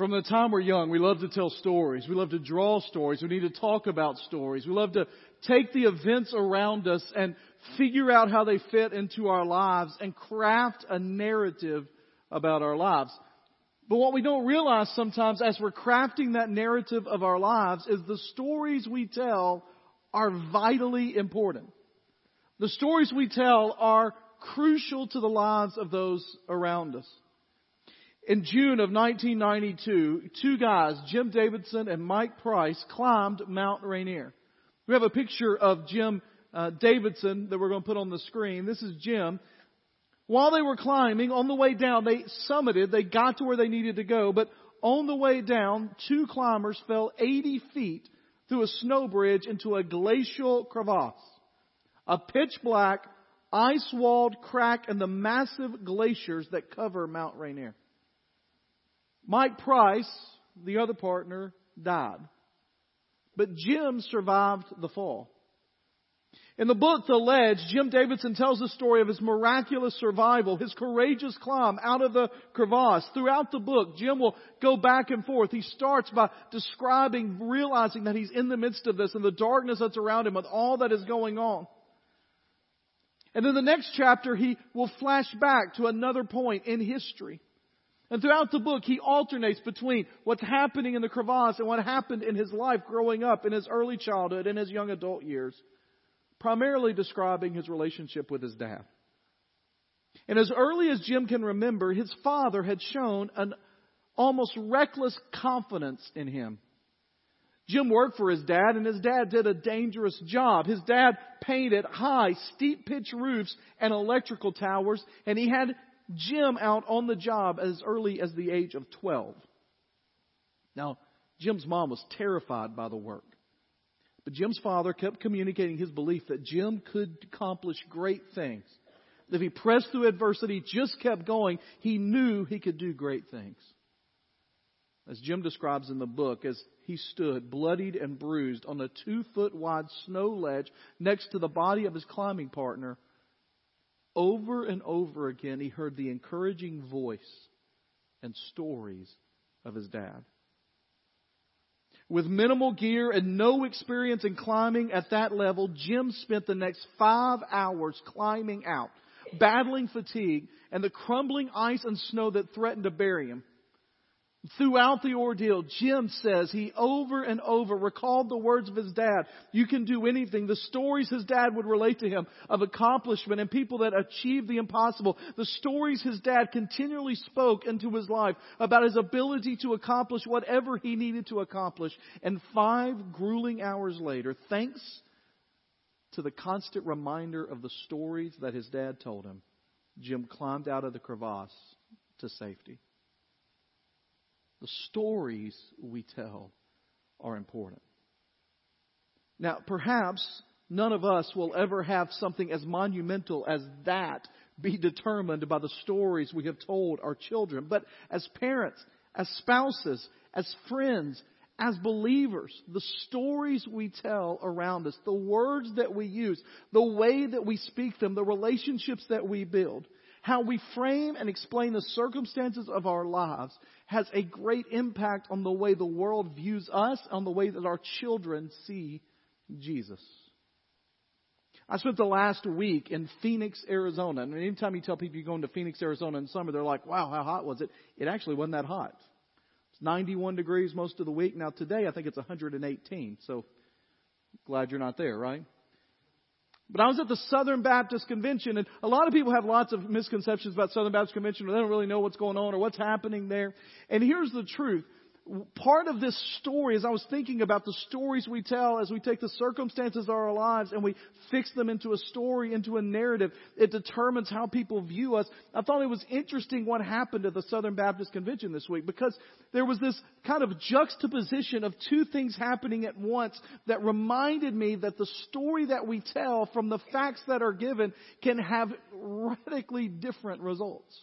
From the time we're young, we love to tell stories. We love to draw stories. We need to talk about stories. We love to take the events around us and figure out how they fit into our lives and craft a narrative about our lives. But what we don't realize sometimes as we're crafting that narrative of our lives is the stories we tell are vitally important. The stories we tell are crucial to the lives of those around us. In June of 1992, two guys, Jim Davidson and Mike Price, climbed Mount Rainier. We have a picture of Jim uh, Davidson that we're going to put on the screen. This is Jim. While they were climbing, on the way down, they summited, they got to where they needed to go, but on the way down, two climbers fell 80 feet through a snow bridge into a glacial crevasse. A pitch black, ice walled crack in the massive glaciers that cover Mount Rainier. Mike Price, the other partner, died. But Jim survived the fall. In the book, The Ledge, Jim Davidson tells the story of his miraculous survival, his courageous climb out of the crevasse. Throughout the book, Jim will go back and forth. He starts by describing, realizing that he's in the midst of this and the darkness that's around him with all that is going on. And then the next chapter, he will flash back to another point in history. And throughout the book, he alternates between what's happening in the crevasse and what happened in his life growing up in his early childhood and his young adult years primarily describing his relationship with his dad. And as early as Jim can remember, his father had shown an almost reckless confidence in him. Jim worked for his dad, and his dad did a dangerous job. His dad painted high, steep pitch roofs and electrical towers, and he had Jim out on the job as early as the age of 12. Now, Jim's mom was terrified by the work. But Jim's father kept communicating his belief that Jim could accomplish great things. If he pressed through adversity, just kept going, he knew he could do great things. As Jim describes in the book, as he stood bloodied and bruised on a two foot wide snow ledge next to the body of his climbing partner, over and over again he heard the encouraging voice and stories of his dad with minimal gear and no experience in climbing at that level, Jim spent the next five hours climbing out, battling fatigue and the crumbling ice and snow that threatened to bury him. Throughout the ordeal, Jim says he over and over recalled the words of his dad. You can do anything. The stories his dad would relate to him of accomplishment and people that achieved the impossible. The stories his dad continually spoke into his life about his ability to accomplish whatever he needed to accomplish. And five grueling hours later, thanks to the constant reminder of the stories that his dad told him, Jim climbed out of the crevasse to safety. The stories we tell are important. Now, perhaps none of us will ever have something as monumental as that be determined by the stories we have told our children. But as parents, as spouses, as friends, as believers, the stories we tell around us, the words that we use, the way that we speak them, the relationships that we build, how we frame and explain the circumstances of our lives has a great impact on the way the world views us, on the way that our children see Jesus. I spent the last week in Phoenix, Arizona. And anytime you tell people you're going to Phoenix, Arizona in summer, they're like, wow, how hot was it? It actually wasn't that hot. It's 91 degrees most of the week. Now today I think it's 118. So glad you're not there, right? But I was at the Southern Baptist Convention, and a lot of people have lots of misconceptions about Southern Baptist Convention, or they don't really know what's going on or what's happening there. And here's the truth part of this story, as I was thinking about the stories we tell, as we take the circumstances of our lives and we fix them into a story, into a narrative, it determines how people view us. I thought it was interesting what happened at the Southern Baptist Convention this week because there was this kind of juxtaposition of two things happening at once that reminded me that the story that we tell from the facts that are given can have radically different results.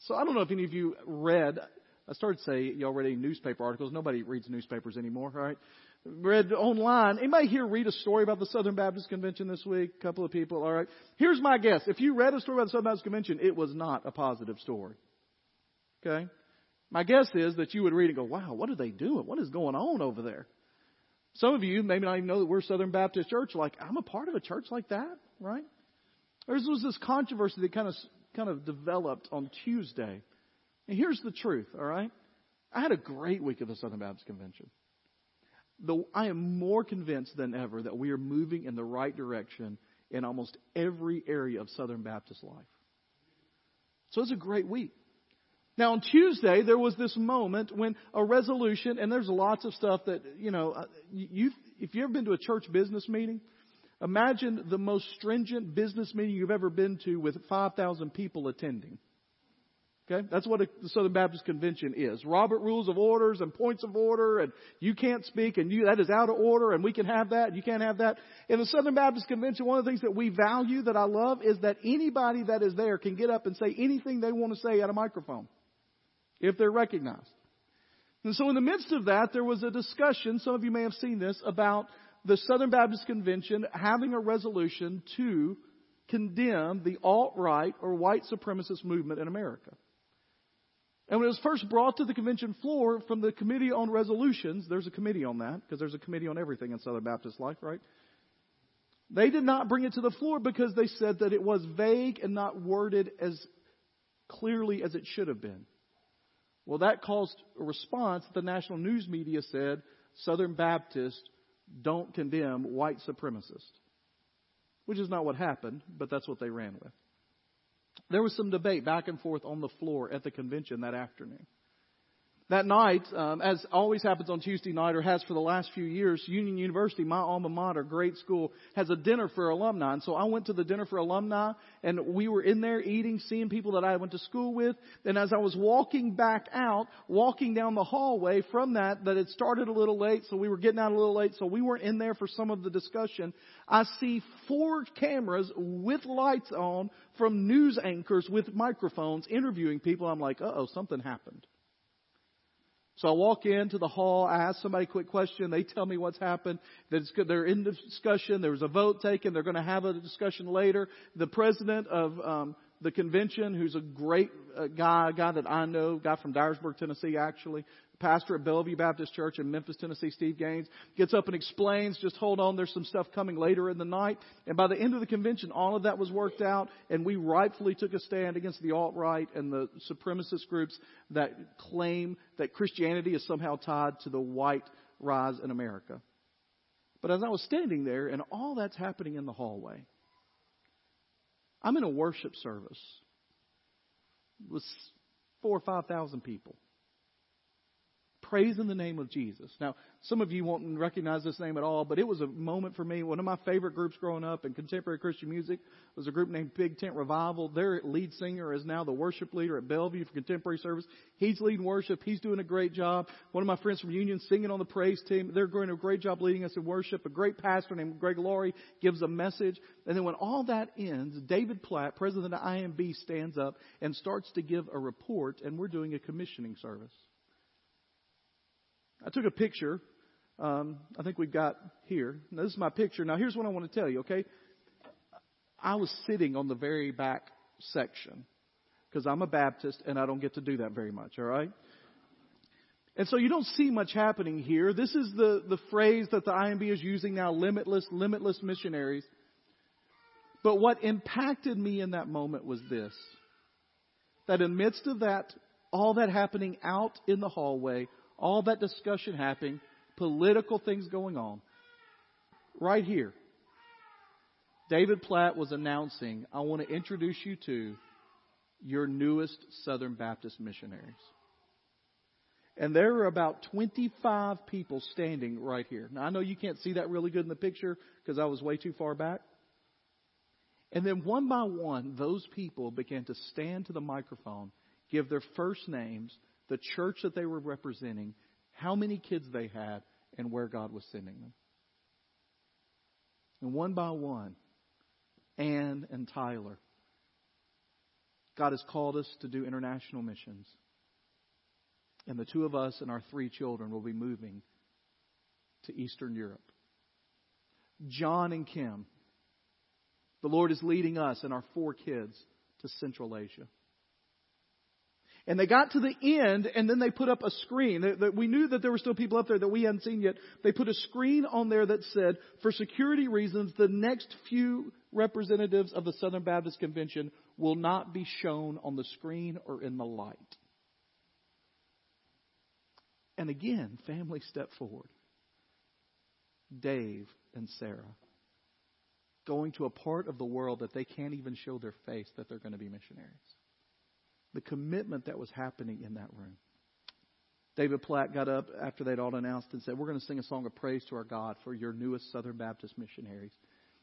So I don't know if any of you read I started to say y'all read newspaper articles. Nobody reads newspapers anymore, right? Read online. Anybody here read a story about the Southern Baptist Convention this week? A couple of people. All right. Here's my guess. If you read a story about the Southern Baptist Convention, it was not a positive story. Okay? My guess is that you would read and go, wow, what are they doing? What is going on over there? Some of you maybe not even know that we're Southern Baptist Church. Like, I'm a part of a church like that, right? There was this controversy that kind of kind of developed on Tuesday. And here's the truth, all right? I had a great week at the Southern Baptist Convention. Though I am more convinced than ever that we are moving in the right direction in almost every area of Southern Baptist life. So it's a great week. Now on Tuesday there was this moment when a resolution, and there's lots of stuff that you know. Uh, you, if you've ever been to a church business meeting, imagine the most stringent business meeting you've ever been to with 5,000 people attending. Okay, that's what a, the Southern Baptist Convention is. Robert rules of orders and points of order, and you can't speak, and you that is out of order, and we can have that, and you can't have that. In the Southern Baptist Convention, one of the things that we value that I love is that anybody that is there can get up and say anything they want to say at a microphone, if they're recognized. And so, in the midst of that, there was a discussion. Some of you may have seen this about the Southern Baptist Convention having a resolution to condemn the alt right or white supremacist movement in America. And when it was first brought to the convention floor from the Committee on Resolutions, there's a committee on that, because there's a committee on everything in Southern Baptist life, right? They did not bring it to the floor because they said that it was vague and not worded as clearly as it should have been. Well, that caused a response. That the national news media said Southern Baptists don't condemn white supremacists, which is not what happened, but that's what they ran with. There was some debate back and forth on the floor at the convention that afternoon. That night, um, as always happens on Tuesday night or has for the last few years, Union University, my alma mater, great school, has a dinner for alumni. And so I went to the dinner for alumni and we were in there eating, seeing people that I went to school with. And as I was walking back out, walking down the hallway from that, that it started a little late, so we were getting out a little late, so we weren't in there for some of the discussion. I see four cameras with lights on from news anchors with microphones interviewing people. I'm like, uh oh, something happened. So I walk into the hall, I ask somebody a quick question, they tell me what's happened, that it's good, they're in discussion, there was a vote taken, they're going to have a discussion later. The president of um, the convention, who's a great uh, guy, a guy that I know, guy from Dyersburg, Tennessee actually, pastor at Bellevue Baptist Church in Memphis, Tennessee, Steve Gaines, gets up and explains, just hold on, there's some stuff coming later in the night. And by the end of the convention, all of that was worked out, and we rightfully took a stand against the alt-right and the supremacist groups that claim that Christianity is somehow tied to the white rise in America. But as I was standing there, and all that's happening in the hallway, I'm in a worship service with four or five thousand people praise in the name of Jesus. Now, some of you won't recognize this name at all, but it was a moment for me. One of my favorite groups growing up in contemporary Christian music was a group named Big Tent Revival. Their lead singer is now the worship leader at Bellevue for contemporary service. He's leading worship. He's doing a great job. One of my friends from Union singing on the praise team. They're doing a great job leading us in worship. A great pastor named Greg Laurie gives a message. And then when all that ends, David Platt, president of IMB, stands up and starts to give a report, and we're doing a commissioning service. I took a picture. Um, I think we've got here. Now, this is my picture. Now, here's what I want to tell you, okay? I was sitting on the very back section because I'm a Baptist and I don't get to do that very much, all right? And so you don't see much happening here. This is the, the phrase that the IMB is using now limitless, limitless missionaries. But what impacted me in that moment was this that in midst of that, all that happening out in the hallway, all that discussion happening, political things going on. Right here, David Platt was announcing, I want to introduce you to your newest Southern Baptist missionaries. And there are about 25 people standing right here. Now, I know you can't see that really good in the picture because I was way too far back. And then one by one, those people began to stand to the microphone, give their first names, the church that they were representing, how many kids they had, and where God was sending them. And one by one, Ann and Tyler, God has called us to do international missions. And the two of us and our three children will be moving to Eastern Europe. John and Kim, the Lord is leading us and our four kids to Central Asia. And they got to the end, and then they put up a screen. We knew that there were still people up there that we hadn't seen yet. They put a screen on there that said, for security reasons, the next few representatives of the Southern Baptist Convention will not be shown on the screen or in the light. And again, family step forward. Dave and Sarah going to a part of the world that they can't even show their face that they're going to be missionaries the commitment that was happening in that room. David Platt got up after they'd all announced and said, We're going to sing a song of praise to our God for your newest Southern Baptist missionaries.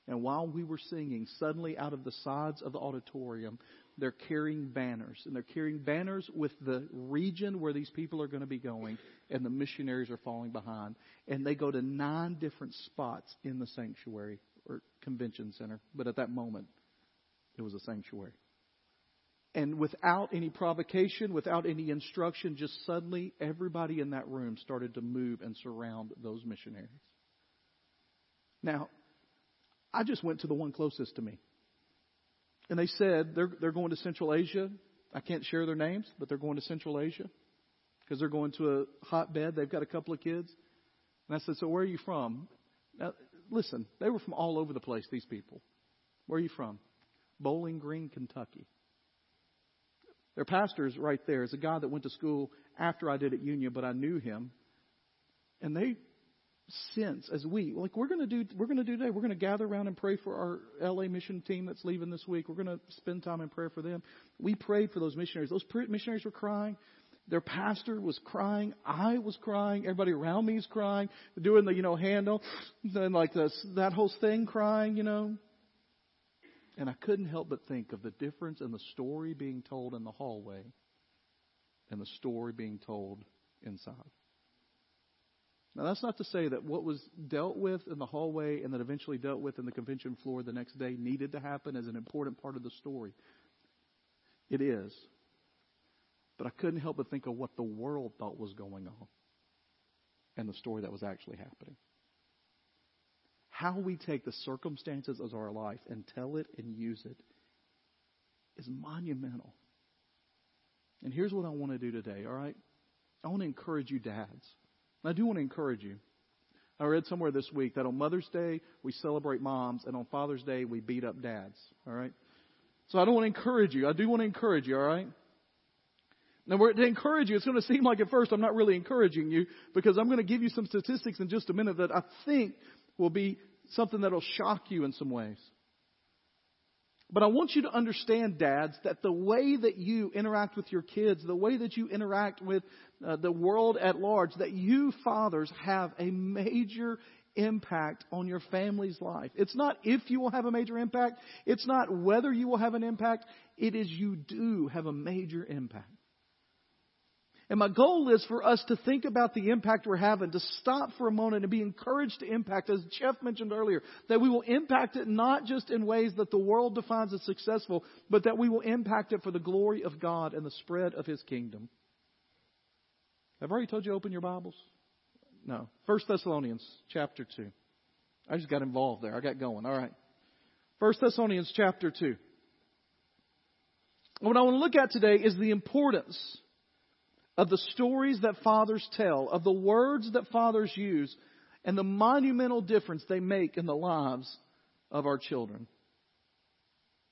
And while we were singing, suddenly out of the sides of the auditorium, they're carrying banners. And they're carrying banners with the region where these people are going to be going, and the missionaries are falling behind. And they go to nine different spots in the sanctuary or convention center. But at that moment, it was a sanctuary and without any provocation, without any instruction, just suddenly everybody in that room started to move and surround those missionaries. Now, I just went to the one closest to me. And they said they're, they're going to Central Asia. I can't share their names, but they're going to Central Asia because they're going to a hotbed. They've got a couple of kids. And I said, So where are you from? Now, listen, they were from all over the place, these people. Where are you from? Bowling Green, Kentucky. Their pastor's right there. It's a guy that went to school after I did at Union, but I knew him. And they sense as we like we're to do we're to do today. We're to gather around and pray for our LA mission team that's leaving this week. We're to spend time in prayer for them. We prayed for those missionaries. Those missionaries were crying. Their pastor was crying. I was crying. Everybody around me is crying doing the you know handle then like this that whole thing crying you know and I couldn't help but think of the difference in the story being told in the hallway and the story being told inside. Now, that's not to say that what was dealt with in the hallway and that eventually dealt with in the convention floor the next day needed to happen as an important part of the story. It is. But I couldn't help but think of what the world thought was going on and the story that was actually happening how we take the circumstances of our life and tell it and use it is monumental. And here's what I want to do today, all right? I want to encourage you, dads. I do want to encourage you. I read somewhere this week that on Mother's Day, we celebrate moms, and on Father's Day, we beat up dads, all right? So I don't want to encourage you. I do want to encourage you, all right? Now, to encourage you, it's going to seem like at first I'm not really encouraging you because I'm going to give you some statistics in just a minute that I think will be something that'll shock you in some ways. But I want you to understand, dads, that the way that you interact with your kids, the way that you interact with uh, the world at large, that you fathers have a major impact on your family's life. It's not if you will have a major impact. It's not whether you will have an impact. It is you do have a major impact. And my goal is for us to think about the impact we're having, to stop for a moment and be encouraged to impact, as Jeff mentioned earlier, that we will impact it not just in ways that the world defines as successful, but that we will impact it for the glory of God and the spread of His kingdom. Have I've already told you open your Bibles. No. First Thessalonians chapter 2. I just got involved there. I got going. All right. First Thessalonians chapter 2. What I want to look at today is the importance of the stories that fathers tell, of the words that fathers use, and the monumental difference they make in the lives of our children.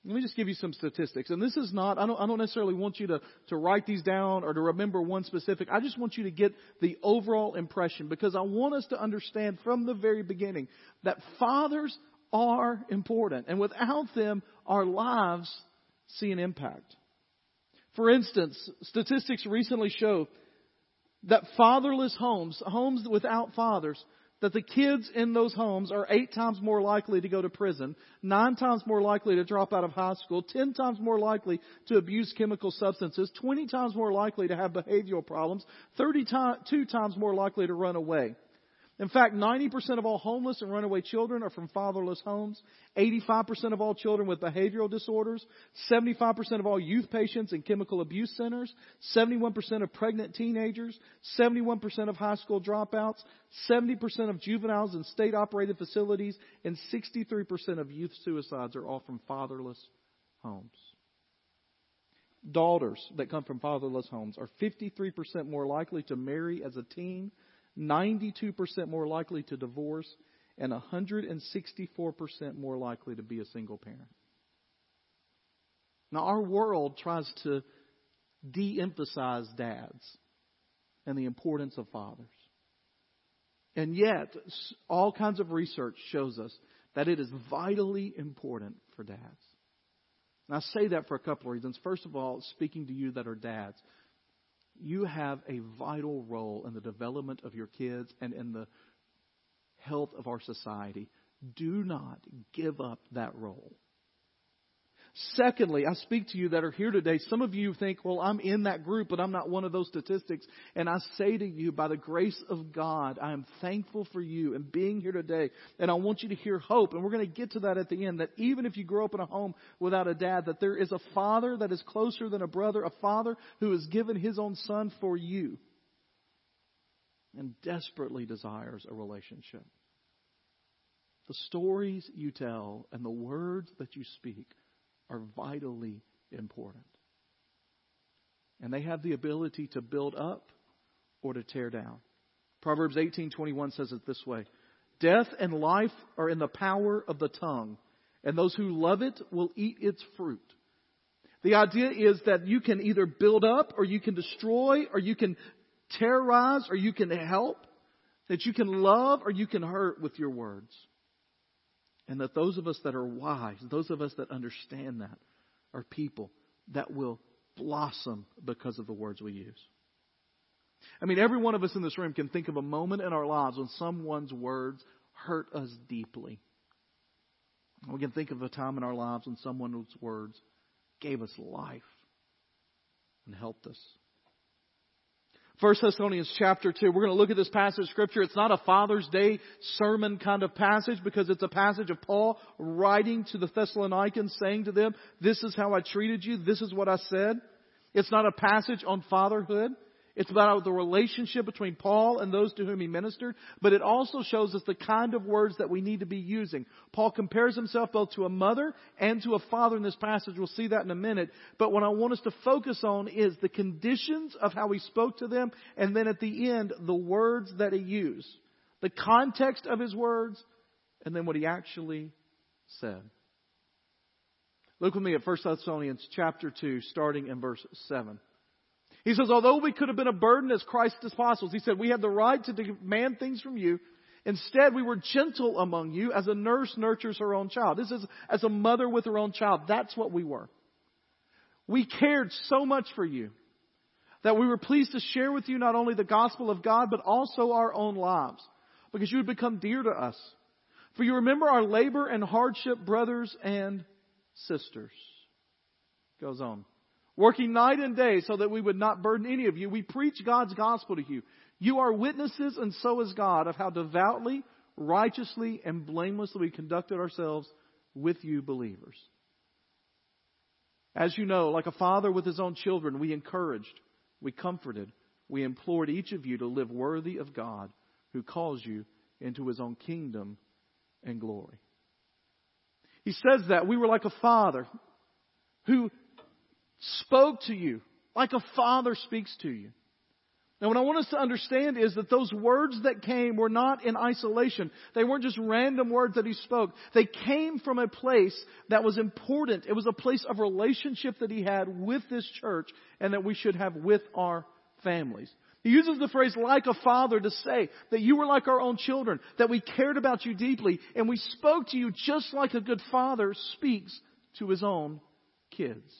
Let me just give you some statistics. And this is not, I don't, I don't necessarily want you to, to write these down or to remember one specific. I just want you to get the overall impression because I want us to understand from the very beginning that fathers are important. And without them, our lives see an impact. For instance, statistics recently show that fatherless homes, homes without fathers, that the kids in those homes are eight times more likely to go to prison, nine times more likely to drop out of high school, ten times more likely to abuse chemical substances, twenty times more likely to have behavioral problems, thirty-two times more likely to run away. In fact, 90% of all homeless and runaway children are from fatherless homes. 85% of all children with behavioral disorders. 75% of all youth patients in chemical abuse centers. 71% of pregnant teenagers. 71% of high school dropouts. 70% of juveniles in state operated facilities. And 63% of youth suicides are all from fatherless homes. daughters that come from fatherless homes are 53% more likely to marry as a teen, 92% more likely to divorce, and 164% more likely to be a single parent. Now, our world tries to de emphasize dads and the importance of fathers. And yet, all kinds of research shows us that it is vitally important for dads. And I say that for a couple of reasons. First of all, speaking to you that are dads, you have a vital role in the development of your kids and in the health of our society. Do not give up that role. Secondly, I speak to you that are here today. Some of you think, well, I'm in that group, but I'm not one of those statistics. And I say to you, by the grace of God, I am thankful for you and being here today. And I want you to hear hope. And we're going to get to that at the end, that even if you grow up in a home without a dad, that there is a father that is closer than a brother, a father who has given his own son for you and desperately desires a relationship. The stories you tell and the words that you speak are vitally important. And they have the ability to build up or to tear down. Proverbs 18:21 says it this way: Death and life are in the power of the tongue, and those who love it will eat its fruit. The idea is that you can either build up or you can destroy or you can terrorize or you can help, that you can love or you can hurt with your words. And that those of us that are wise, those of us that understand that, are people that will blossom because of the words we use. I mean, every one of us in this room can think of a moment in our lives when someone's words hurt us deeply. We can think of a time in our lives when someone's words gave us life and helped us. 1 Thessalonians chapter 2. We're going to look at this passage of scripture. It's not a Father's Day sermon kind of passage because it's a passage of Paul writing to the Thessalonians saying to them, this is how I treated you. This is what I said. It's not a passage on fatherhood. It's about the relationship between Paul and those to whom he ministered, but it also shows us the kind of words that we need to be using. Paul compares himself both to a mother and to a father in this passage. We'll see that in a minute. But what I want us to focus on is the conditions of how he spoke to them, and then at the end, the words that he used. The context of his words, and then what he actually said. Look with me at 1 Thessalonians chapter 2, starting in verse 7. He says, although we could have been a burden as Christ's apostles, he said, we had the right to demand things from you. Instead, we were gentle among you as a nurse nurtures her own child. This is as a mother with her own child. That's what we were. We cared so much for you that we were pleased to share with you not only the gospel of God, but also our own lives because you had become dear to us. For you remember our labor and hardship, brothers and sisters. Goes on working night and day so that we would not burden any of you. We preach God's gospel to you. You are witnesses, and so is God, of how devoutly, righteously, and blamelessly we conducted ourselves with you believers. As you know, like a father with his own children, we encouraged, we comforted, we implored each of you to live worthy of God who calls you into his own kingdom and glory. He says that we were like a father who spoke to you like a father speaks to you. Now, what I want us to understand is that those words that came were not in isolation. They weren't just random words that he spoke. They came from a place that was important. It was a place of relationship that he had with this church and that we should have with our families. He uses the phrase like a father to say that you were like our own children, that we cared about you deeply, and we spoke to you just like a good father speaks to his own kids.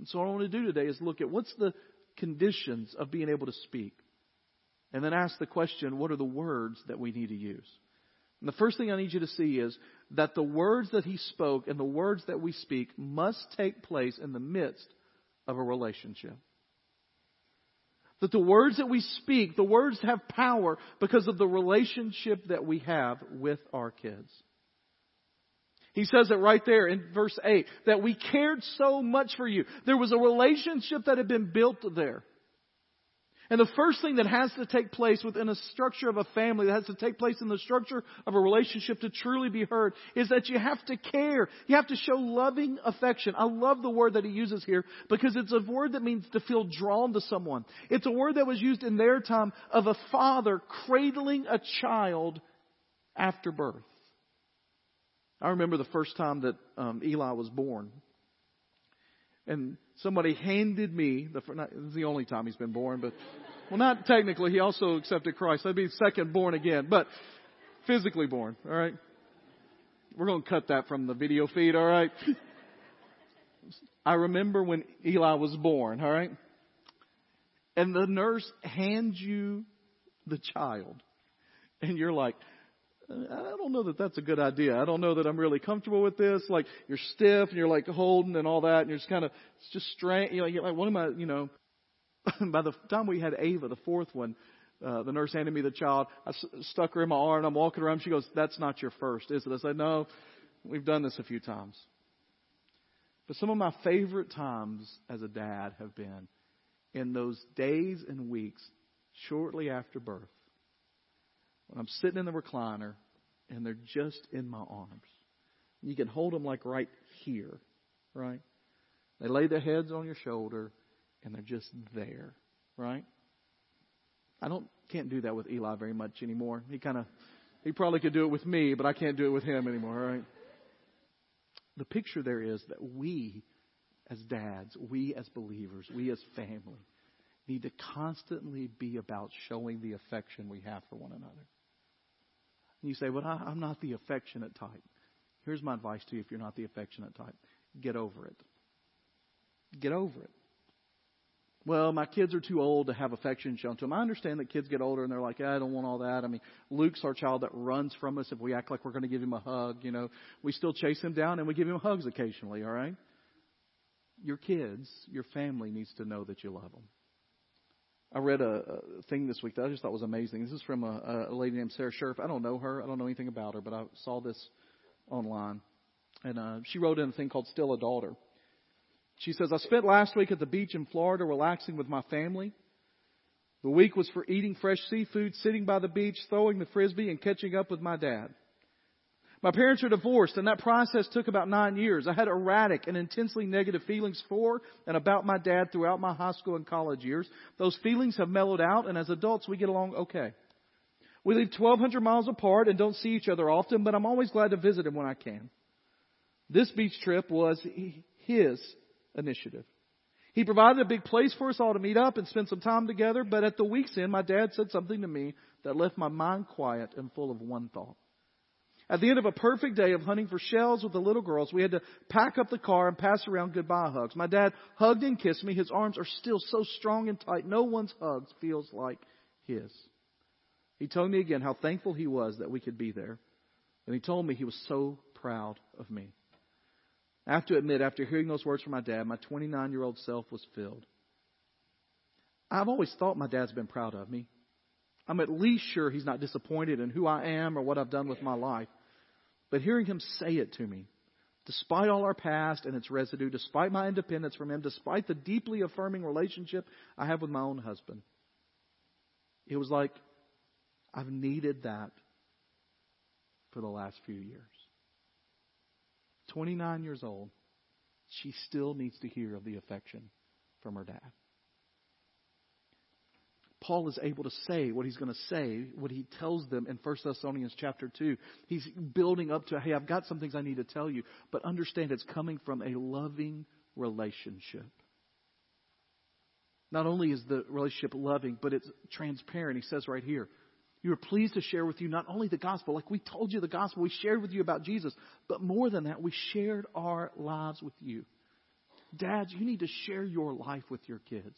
And so what I want to do today is look at what's the conditions of being able to speak. And then ask the question, what are the words that we need to use? And the first thing I need you to see is that the words that he spoke and the words that we speak must take place in the midst of a relationship. That the words that we speak, the words have power because of the relationship that we have with our kids. He says it right there in verse 8 that we cared so much for you. There was a relationship that had been built there. And the first thing that has to take place within a structure of a family, that has to take place in the structure of a relationship to truly be heard, is that you have to care. You have to show loving affection. I love the word that he uses here because it's a word that means to feel drawn to someone. It's a word that was used in their time of a father cradling a child after birth. I remember the first time that um, Eli was born. And somebody handed me the not, this is the only time he's been born, but well, not technically. He also accepted Christ. That'd be second born again, but physically born. All right. We're going to cut that from the video feed. All right. I remember when Eli was born. All right. And the nurse hands you the child, and you're like, I don't know that that's a good idea. I don't know that I'm really comfortable with this. Like you're stiff and you're like holding and all that, and you're just kind of it's just strange. You know, you're like, what am I? You know. By the time we had Ava, the fourth one, uh, the nurse handed me the child. I s- stuck her in my arm. I'm walking around. She goes, "That's not your first, is it?" I said, "No, we've done this a few times." But some of my favorite times as a dad have been in those days and weeks shortly after birth when I'm sitting in the recliner and they're just in my arms. You can hold them like right here, right? They lay their heads on your shoulder and they're just there, right? I don't can't do that with Eli very much anymore. He kind of he probably could do it with me, but I can't do it with him anymore, right? The picture there is that we as dads, we as believers, we as family need to constantly be about showing the affection we have for one another. And you say, Well, I, I'm not the affectionate type. Here's my advice to you if you're not the affectionate type get over it. Get over it. Well, my kids are too old to have affection shown to them. I understand that kids get older and they're like, yeah, I don't want all that. I mean, Luke's our child that runs from us if we act like we're going to give him a hug. You know, we still chase him down and we give him hugs occasionally, all right? Your kids, your family needs to know that you love them. I read a, a thing this week that I just thought was amazing. This is from a, a lady named Sarah Sherf. I don't know her. I don't know anything about her, but I saw this online. And uh, she wrote in a thing called Still a Daughter. She says, I spent last week at the beach in Florida relaxing with my family. The week was for eating fresh seafood, sitting by the beach, throwing the frisbee, and catching up with my dad. My parents are divorced, and that process took about nine years. I had erratic and intensely negative feelings for and about my dad throughout my high school and college years. Those feelings have mellowed out, and as adults, we get along okay. We live 1,200 miles apart and don't see each other often, but I'm always glad to visit him when I can. This beach trip was his initiative. He provided a big place for us all to meet up and spend some time together, but at the week's end, my dad said something to me that left my mind quiet and full of one thought. At the end of a perfect day of hunting for shells with the little girls, we had to pack up the car and pass around goodbye hugs. My dad hugged and kissed me. His arms are still so strong and tight. No one's hugs feels like his. He told me again how thankful he was that we could be there. And he told me he was so proud of me. I have to admit, after hearing those words from my dad, my 29 year old self was filled. I've always thought my dad's been proud of me. I'm at least sure he's not disappointed in who I am or what I've done with my life. But hearing him say it to me, despite all our past and its residue, despite my independence from him, despite the deeply affirming relationship I have with my own husband, it was like I've needed that for the last few years. 29 years old, she still needs to hear of the affection from her dad. Paul is able to say what he's going to say, what he tells them in 1 Thessalonians chapter 2. He's building up to, hey, I've got some things I need to tell you, but understand it's coming from a loving relationship. Not only is the relationship loving, but it's transparent. He says right here, you are pleased to share with you not only the gospel, like we told you the gospel, we shared with you about Jesus, but more than that, we shared our lives with you. Dads, you need to share your life with your kids.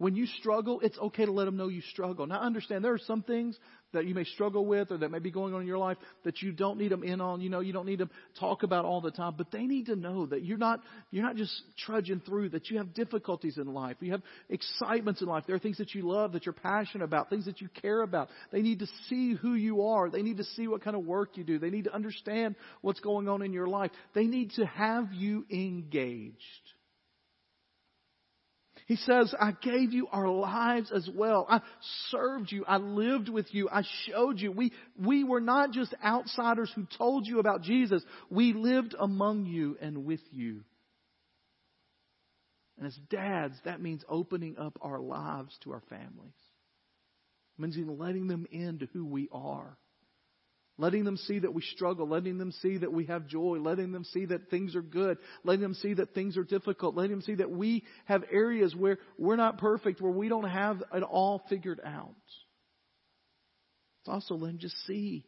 When you struggle, it's okay to let them know you struggle. Now, understand there are some things that you may struggle with or that may be going on in your life that you don't need them in on. You know, you don't need them talk about all the time, but they need to know that you're not, you're not just trudging through, that you have difficulties in life. You have excitements in life. There are things that you love, that you're passionate about, things that you care about. They need to see who you are. They need to see what kind of work you do. They need to understand what's going on in your life. They need to have you engaged. He says, I gave you our lives as well. I served you. I lived with you. I showed you. We, we were not just outsiders who told you about Jesus. We lived among you and with you. And as dads, that means opening up our lives to our families. It means letting them into who we are. Letting them see that we struggle, letting them see that we have joy, letting them see that things are good, letting them see that things are difficult, letting them see that we have areas where we're not perfect, where we don't have it all figured out. It's also letting just see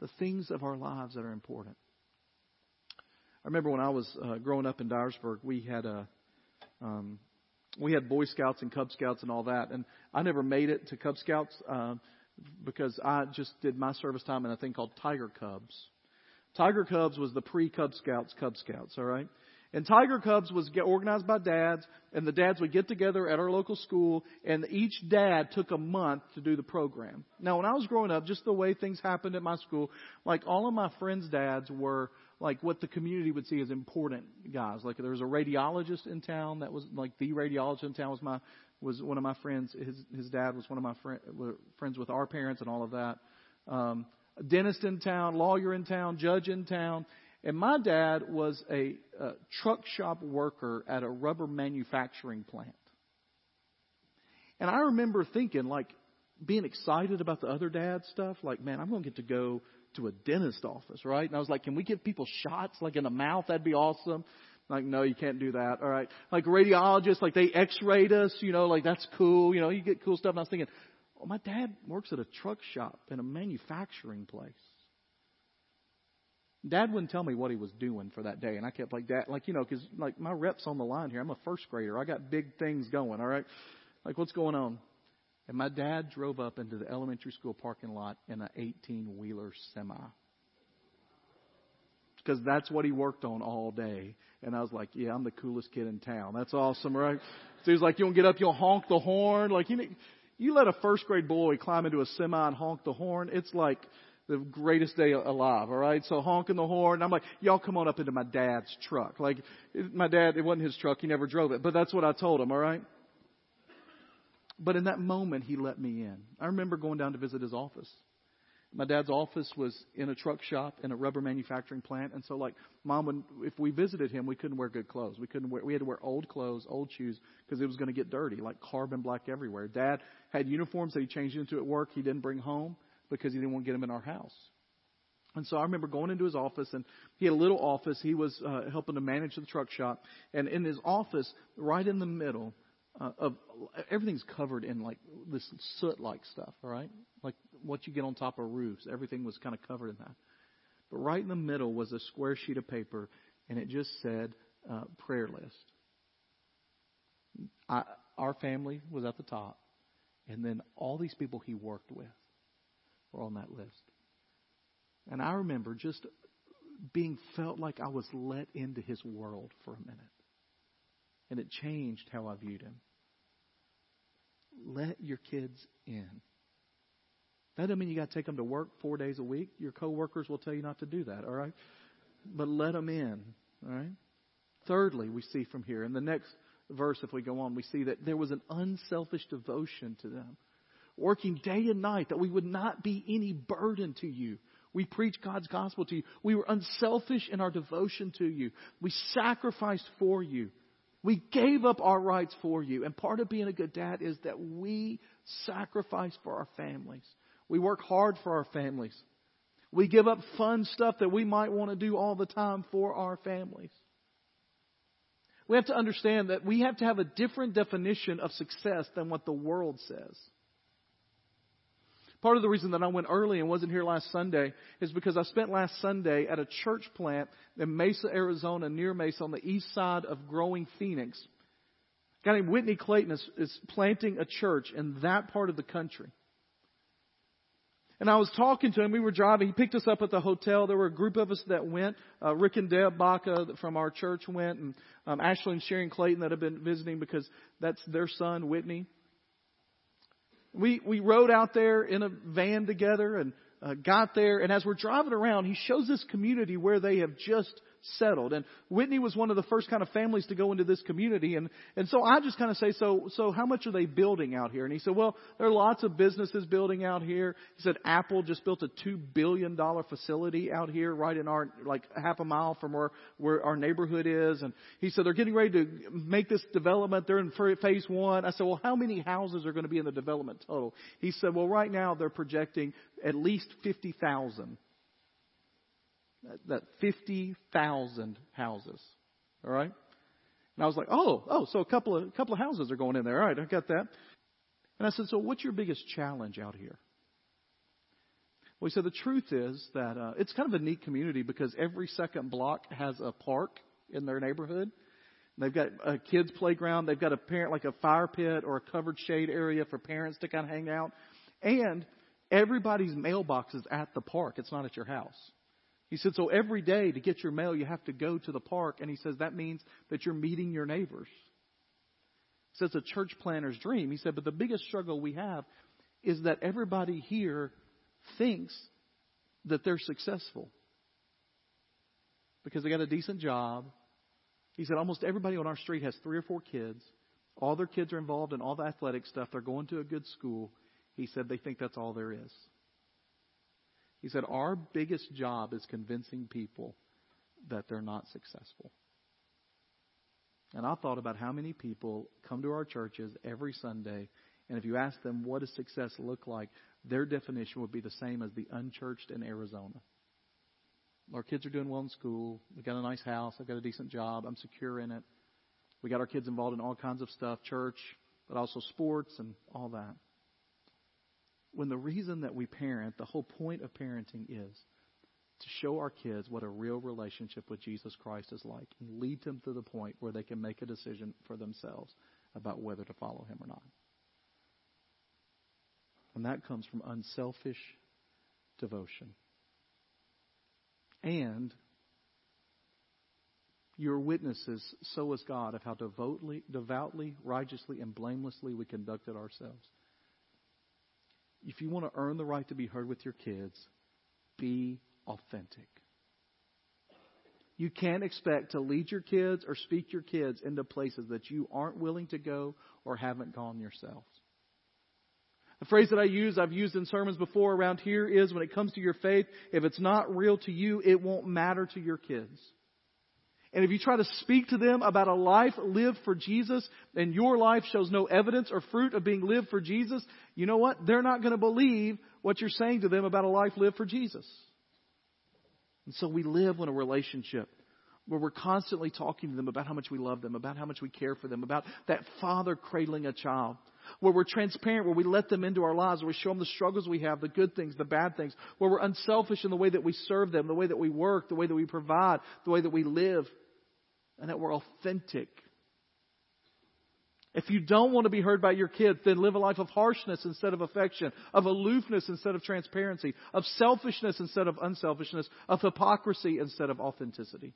the things of our lives that are important. I remember when I was uh, growing up in Dyersburg, we had a um, we had Boy Scouts and Cub Scouts and all that, and I never made it to Cub Scouts uh, because I just did my service time in a thing called Tiger Cubs. Tiger Cubs was the pre Cub Scouts Cub Scouts, all right. And Tiger Cubs was organized by dads, and the dads would get together at our local school, and each dad took a month to do the program. Now, when I was growing up, just the way things happened at my school, like all of my friends' dads were like what the community would see as important guys. Like there was a radiologist in town that was like the radiologist in town was my was one of my friends. His his dad was one of my friend, friends with our parents and all of that. Um, dentist in town, lawyer in town, judge in town, and my dad was a, a truck shop worker at a rubber manufacturing plant. And I remember thinking, like, being excited about the other dad stuff. Like, man, I'm going to get to go to a dentist office, right? And I was like, can we give people shots like in the mouth? That'd be awesome. Like, no, you can't do that. All right. Like radiologists, like they x-rayed us, you know, like that's cool. You know, you get cool stuff. And I was thinking, oh, my dad works at a truck shop in a manufacturing place. Dad wouldn't tell me what he was doing for that day, and I kept like that, like you know, because like my rep's on the line here. I'm a first grader. I got big things going. All right, like what's going on? And my dad drove up into the elementary school parking lot in an 18 wheeler semi. Because that's what he worked on all day. And I was like, yeah, I'm the coolest kid in town. That's awesome, right? So he's like, you don't get up, you'll honk the horn. Like, you know, you let a first grade boy climb into a semi and honk the horn. It's like the greatest day alive, all right? So honking the horn. I'm like, y'all come on up into my dad's truck. Like, my dad, it wasn't his truck. He never drove it. But that's what I told him, all right? But in that moment, he let me in. I remember going down to visit his office. My dad's office was in a truck shop in a rubber manufacturing plant, and so like mom would, if we visited him, we couldn't wear good clothes. We couldn't wear, we had to wear old clothes, old shoes, because it was going to get dirty, like carbon black everywhere. Dad had uniforms that he changed into at work. He didn't bring home because he didn't want to get them in our house. And so I remember going into his office, and he had a little office. He was uh, helping to manage the truck shop, and in his office, right in the middle, uh, of everything's covered in like this soot-like stuff, all right? Like what you get on top of roofs. Everything was kind of covered in that. But right in the middle was a square sheet of paper, and it just said uh, prayer list. I, our family was at the top, and then all these people he worked with were on that list. And I remember just being felt like I was let into his world for a minute. And it changed how I viewed him let your kids in. That doesn't mean you got to take them to work four days a week. Your coworkers will tell you not to do that, all right? But let them in, all right? Thirdly, we see from here, in the next verse, if we go on, we see that there was an unselfish devotion to them, working day and night, that we would not be any burden to you. We preach God's gospel to you. We were unselfish in our devotion to you. We sacrificed for you. We gave up our rights for you. And part of being a good dad is that we sacrifice for our families. We work hard for our families. We give up fun stuff that we might want to do all the time for our families. We have to understand that we have to have a different definition of success than what the world says. Part of the reason that I went early and wasn't here last Sunday is because I spent last Sunday at a church plant in Mesa, Arizona, near Mesa, on the east side of growing Phoenix. A guy named Whitney Clayton is, is planting a church in that part of the country. And I was talking to him. We were driving. He picked us up at the hotel. There were a group of us that went. Uh, Rick and Deb Baca from our church went, and um, Ashley and Sharon Clayton that have been visiting because that's their son, Whitney. We, we rode out there in a van together and uh, got there. And as we're driving around, he shows this community where they have just settled. And Whitney was one of the first kind of families to go into this community. And, and so I just kind of say, so, so how much are they building out here? And he said, well, there are lots of businesses building out here. He said, Apple just built a $2 billion facility out here right in our, like half a mile from where, where our neighborhood is. And he said, they're getting ready to make this development. They're in phase one. I said, well, how many houses are going to be in the development total? He said, well, right now they're projecting at least 50,000 that that 50,000 houses. All right? And I was like, oh, oh, so a couple of, a couple of houses are going in there. All right, I got that. And I said, so what's your biggest challenge out here? Well, he said, the truth is that uh, it's kind of a neat community because every second block has a park in their neighborhood. They've got a kids' playground. They've got a parent, like a fire pit or a covered shade area for parents to kind of hang out. And everybody's mailbox is at the park. It's not at your house. He said, so every day to get your mail, you have to go to the park. And he says that means that you're meeting your neighbors. He says a church planner's dream. He said, but the biggest struggle we have is that everybody here thinks that they're successful because they got a decent job. He said almost everybody on our street has three or four kids. All their kids are involved in all the athletic stuff. They're going to a good school. He said they think that's all there is. He said, Our biggest job is convincing people that they're not successful. And I thought about how many people come to our churches every Sunday, and if you ask them what does success look like, their definition would be the same as the unchurched in Arizona. Our kids are doing well in school. We got a nice house. I've got a decent job. I'm secure in it. We got our kids involved in all kinds of stuff, church, but also sports and all that when the reason that we parent, the whole point of parenting is to show our kids what a real relationship with Jesus Christ is like and lead them to the point where they can make a decision for themselves about whether to follow him or not. And that comes from unselfish devotion. And your witnesses, so is God, of how devoutly, devoutly, righteously, and blamelessly we conducted ourselves if you want to earn the right to be heard with your kids, be authentic. You can't expect to lead your kids or speak your kids into places that you aren't willing to go or haven't gone yourselves. The phrase that I use, I've used in sermons before around here is when it comes to your faith, if it's not real to you, it won't matter to your kids. And if you try to speak to them about a life lived for Jesus and your life shows no evidence or fruit of being lived for Jesus, you know what? They're not going to believe what you're saying to them about a life lived for Jesus. And so we live in a relationship where we're constantly talking to them about how much we love them, about how much we care for them, about that father cradling a child. Where we're transparent, where we let them into our lives, where we show them the struggles we have, the good things, the bad things, where we're unselfish in the way that we serve them, the way that we work, the way that we provide, the way that we live and that we're authentic. If you don't want to be heard by your kids, then live a life of harshness instead of affection, of aloofness instead of transparency, of selfishness instead of unselfishness, of hypocrisy instead of authenticity.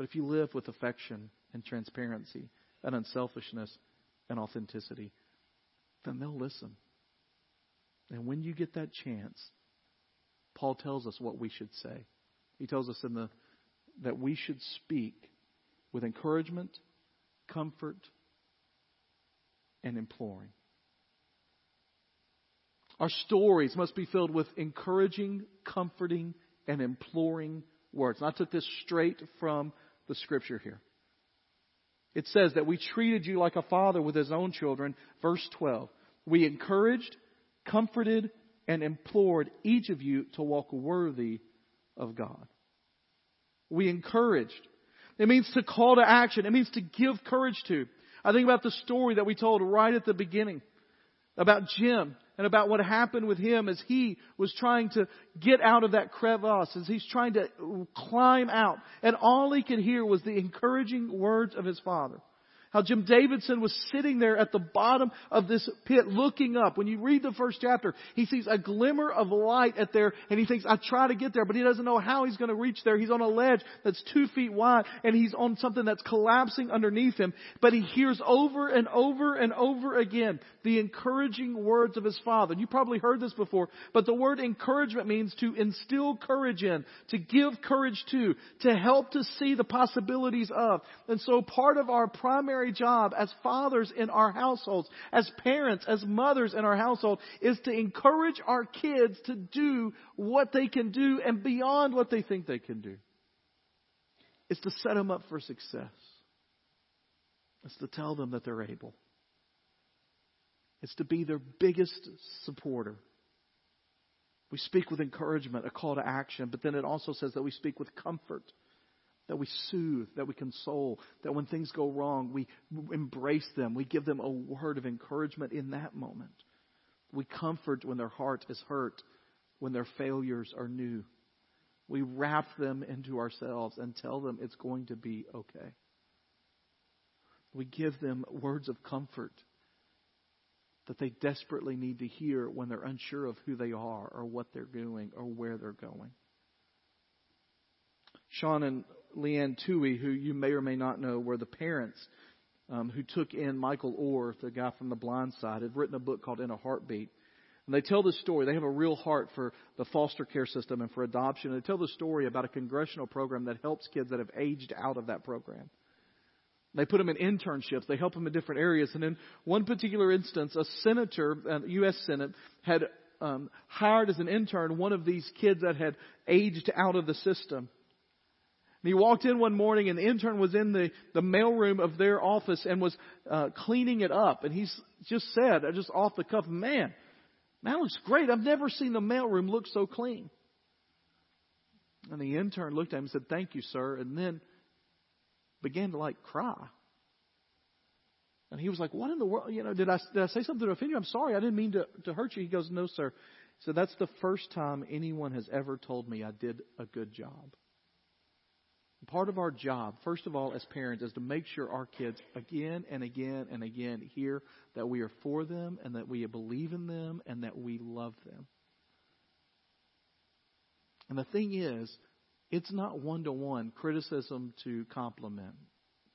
But if you live with affection and transparency and unselfishness and authenticity, then they'll listen. And when you get that chance, Paul tells us what we should say. He tells us in the that we should speak with encouragement, comfort, and imploring. Our stories must be filled with encouraging, comforting, and imploring words. And I took this straight from the scripture here. It says that we treated you like a father with his own children. Verse 12. We encouraged, comforted, and implored each of you to walk worthy of God we encouraged. It means to call to action. It means to give courage to. I think about the story that we told right at the beginning about Jim and about what happened with him as he was trying to get out of that crevasse, as he's trying to climb out. And all he could hear was the encouraging words of his father. How Jim Davidson was sitting there at the bottom of this pit looking up. When you read the first chapter, he sees a glimmer of light at there and he thinks, I try to get there, but he doesn't know how he's going to reach there. He's on a ledge that's two feet wide and he's on something that's collapsing underneath him. But he hears over and over and over again the encouraging words of his father. You probably heard this before, but the word encouragement means to instill courage in, to give courage to, to help to see the possibilities of. And so part of our primary primary job as fathers in our households, as parents, as mothers in our household, is to encourage our kids to do what they can do and beyond what they think they can do. It's to set them up for success. It's to tell them that they're able. It's to be their biggest supporter. We speak with encouragement, a call to action, but then it also says that we speak with comfort that we soothe, that we console, that when things go wrong, we embrace them. We give them a word of encouragement in that moment. We comfort when their heart is hurt, when their failures are new. We wrap them into ourselves and tell them it's going to be okay. We give them words of comfort that they desperately need to hear when they're unsure of who they are or what they're doing or where they're going. Sean and Leanne Tui, who you may or may not know, were the parents um, who took in Michael Oher, the guy from The Blind Side, had written a book called In a Heartbeat. And they tell the story. They have a real heart for the foster care system and for adoption. And they tell the story about a congressional program that helps kids that have aged out of that program. They put them in internships. They help them in different areas. And in one particular instance, a senator, a U.S. Senate, had um, hired as an intern one of these kids that had aged out of the system. And he walked in one morning and the intern was in the, the mailroom of their office and was uh, cleaning it up. And he just said, uh, just off the cuff, man, that looks great. I've never seen the mailroom look so clean. And the intern looked at him and said, thank you, sir. And then began to like cry. And he was like, what in the world? You know, did I, did I say something to offend you? I'm sorry. I didn't mean to, to hurt you. He goes, no, sir. So that's the first time anyone has ever told me I did a good job. Part of our job, first of all, as parents, is to make sure our kids again and again and again hear that we are for them and that we believe in them and that we love them. And the thing is, it's not one to one criticism to compliment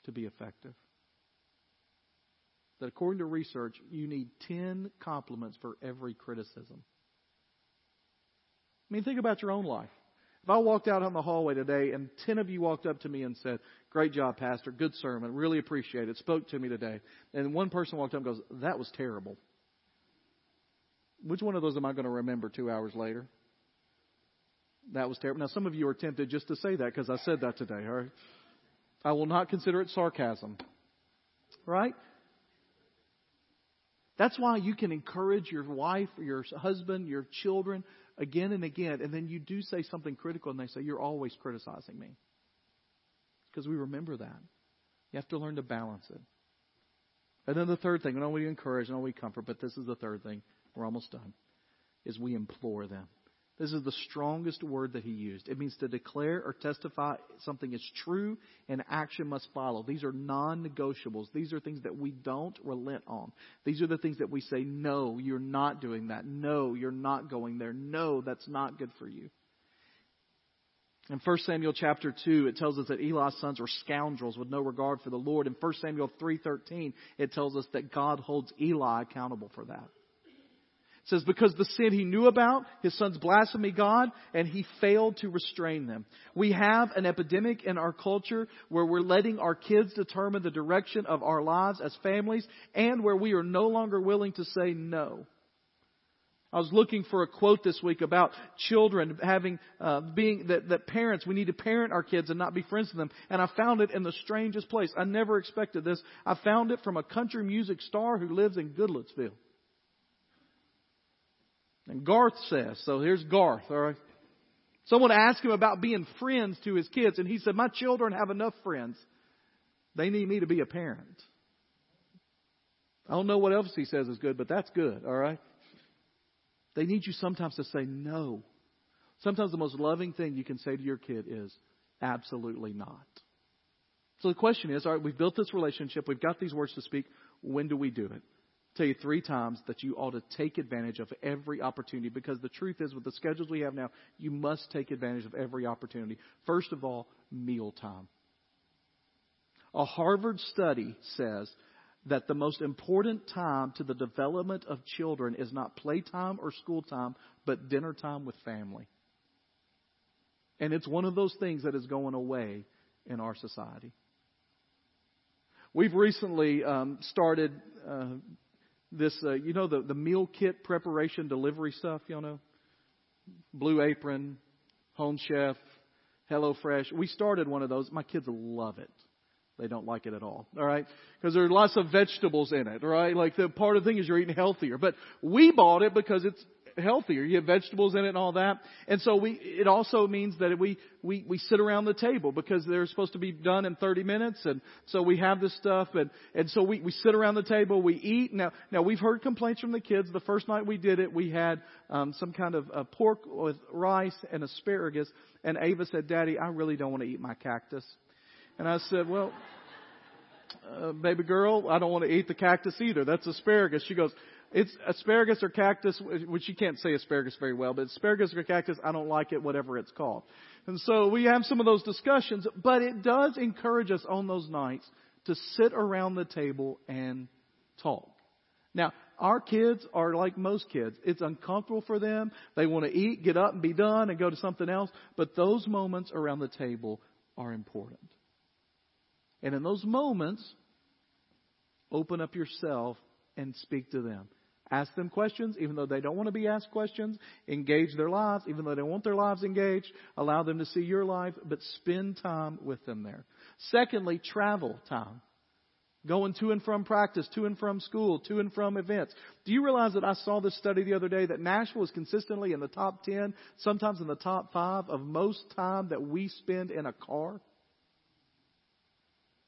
to be effective. That according to research, you need 10 compliments for every criticism. I mean, think about your own life. If I walked out on the hallway today and 10 of you walked up to me and said, Great job, Pastor. Good sermon. Really appreciate it. Spoke to me today. And one person walked up and goes, That was terrible. Which one of those am I going to remember two hours later? That was terrible. Now, some of you are tempted just to say that because I said that today, all right? I will not consider it sarcasm. Right? That's why you can encourage your wife, your husband, your children again and again, and then you do say something critical, and they say, You're always criticizing me. Because we remember that. You have to learn to balance it. And then the third thing, not only encourage, not only comfort, but this is the third thing, we're almost done, is we implore them. This is the strongest word that he used. It means to declare or testify something is true and action must follow. These are non negotiables. These are things that we don't relent on. These are the things that we say, no, you're not doing that. No, you're not going there. No, that's not good for you. In 1 Samuel chapter 2, it tells us that Eli's sons were scoundrels with no regard for the Lord. In 1 Samuel 3.13, it tells us that God holds Eli accountable for that. It says, because the sin he knew about, his sons blasphemed God, and he failed to restrain them. We have an epidemic in our culture where we're letting our kids determine the direction of our lives as families, and where we are no longer willing to say no. I was looking for a quote this week about children having, uh, being, that, that parents, we need to parent our kids and not be friends with them. And I found it in the strangest place. I never expected this. I found it from a country music star who lives in Goodlettsville. And Garth says, so here's Garth, all right. Someone asked him about being friends to his kids, and he said, My children have enough friends. They need me to be a parent. I don't know what else he says is good, but that's good, all right? They need you sometimes to say no. Sometimes the most loving thing you can say to your kid is absolutely not. So the question is, all right, we've built this relationship, we've got these words to speak. When do we do it? Tell you three times that you ought to take advantage of every opportunity because the truth is, with the schedules we have now, you must take advantage of every opportunity. First of all, mealtime. A Harvard study says that the most important time to the development of children is not playtime or school time, but dinner time with family. And it's one of those things that is going away in our society. We've recently um, started uh, this, uh, you know, the, the meal kit preparation delivery stuff, you know? Blue Apron, Home Chef, Hello Fresh. We started one of those. My kids love it. They don't like it at all. All right, because there are lots of vegetables in it. Right, like the part of the thing is you're eating healthier. But we bought it because it's healthier. You have vegetables in it and all that. And so we, it also means that we, we, we sit around the table because they're supposed to be done in 30 minutes. And so we have this stuff and, and so we, we sit around the table, we eat. Now, now we've heard complaints from the kids. The first night we did it, we had, um, some kind of uh, pork with rice and asparagus. And Ava said, Daddy, I really don't want to eat my cactus. And I said, well, uh, baby girl, I don't want to eat the cactus either. That's asparagus. She goes, it's asparagus or cactus, which you can't say asparagus very well, but asparagus or cactus, I don't like it, whatever it's called. And so we have some of those discussions, but it does encourage us on those nights to sit around the table and talk. Now, our kids are like most kids. It's uncomfortable for them. They want to eat, get up and be done and go to something else. But those moments around the table are important. And in those moments, open up yourself and speak to them. Ask them questions, even though they don't want to be asked questions. Engage their lives, even though they want their lives engaged. Allow them to see your life, but spend time with them there. Secondly, travel time. Going to and from practice, to and from school, to and from events. Do you realize that I saw this study the other day that Nashville is consistently in the top 10, sometimes in the top 5 of most time that we spend in a car?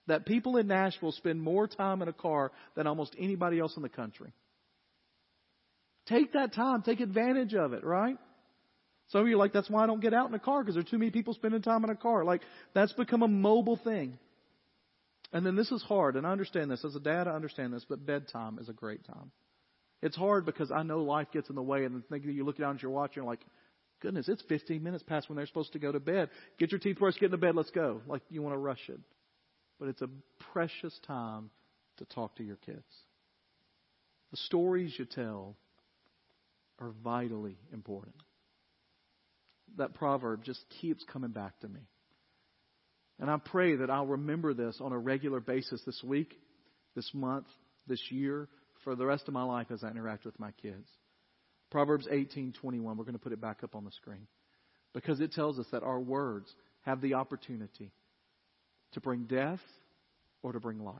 That people in Nashville spend more time in a car than almost anybody else in the country. Take that time. Take advantage of it, right? Some of you are like, that's why I don't get out in a car because there are too many people spending time in a car. Like, that's become a mobile thing. And then this is hard, and I understand this. As a dad, I understand this, but bedtime is a great time. It's hard because I know life gets in the way, and thinking you look down at your watch and you're like, goodness, it's 15 minutes past when they're supposed to go to bed. Get your teeth brushed, get into bed, let's go. Like you want to rush it. But it's a precious time to talk to your kids. The stories you tell are vitally important. That proverb just keeps coming back to me. And I pray that I'll remember this on a regular basis this week, this month, this year, for the rest of my life as I interact with my kids. Proverbs 18:21, we're going to put it back up on the screen. Because it tells us that our words have the opportunity to bring death or to bring life.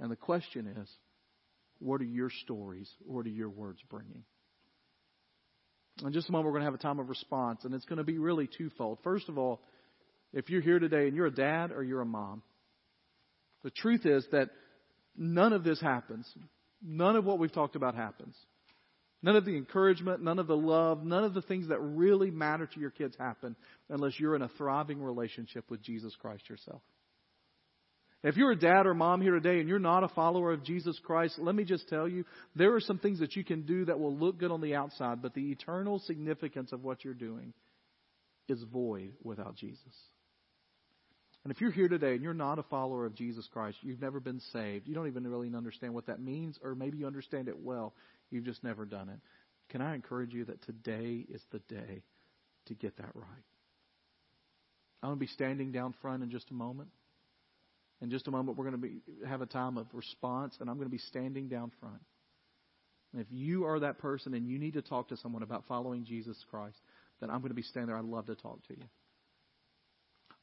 And the question is, what are your stories? What are your words bringing? In just a moment, we're going to have a time of response, and it's going to be really twofold. First of all, if you're here today and you're a dad or you're a mom, the truth is that none of this happens. None of what we've talked about happens. None of the encouragement, none of the love, none of the things that really matter to your kids happen unless you're in a thriving relationship with Jesus Christ yourself. If you're a dad or mom here today and you're not a follower of Jesus Christ, let me just tell you, there are some things that you can do that will look good on the outside, but the eternal significance of what you're doing is void without Jesus. And if you're here today and you're not a follower of Jesus Christ, you've never been saved, you don't even really understand what that means, or maybe you understand it well, you've just never done it. Can I encourage you that today is the day to get that right? I'm going to be standing down front in just a moment. In just a moment, we're going to be, have a time of response, and I'm going to be standing down front. And if you are that person and you need to talk to someone about following Jesus Christ, then I'm going to be standing there. I'd love to talk to you.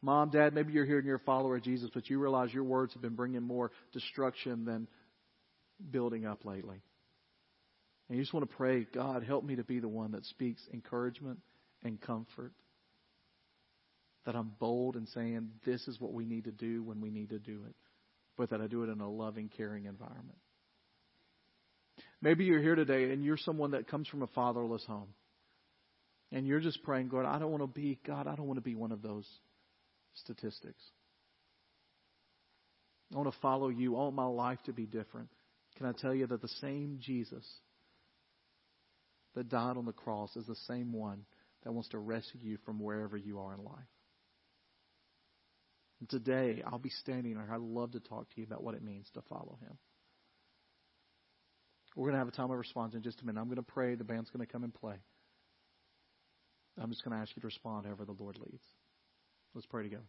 Mom, Dad, maybe you're here and you're a follower of Jesus, but you realize your words have been bringing more destruction than building up lately. And you just want to pray, God, help me to be the one that speaks encouragement and comfort that I'm bold in saying this is what we need to do when we need to do it, but that I do it in a loving, caring environment. Maybe you're here today and you're someone that comes from a fatherless home. And you're just praying, God, I don't want to be, God, I don't want to be one of those statistics. I want to follow you. I want my life to be different. Can I tell you that the same Jesus that died on the cross is the same one that wants to rescue you from wherever you are in life? And today, I'll be standing there. I'd love to talk to you about what it means to follow him. We're going to have a time of response in just a minute. I'm going to pray. The band's going to come and play. I'm just going to ask you to respond however the Lord leads. Let's pray together.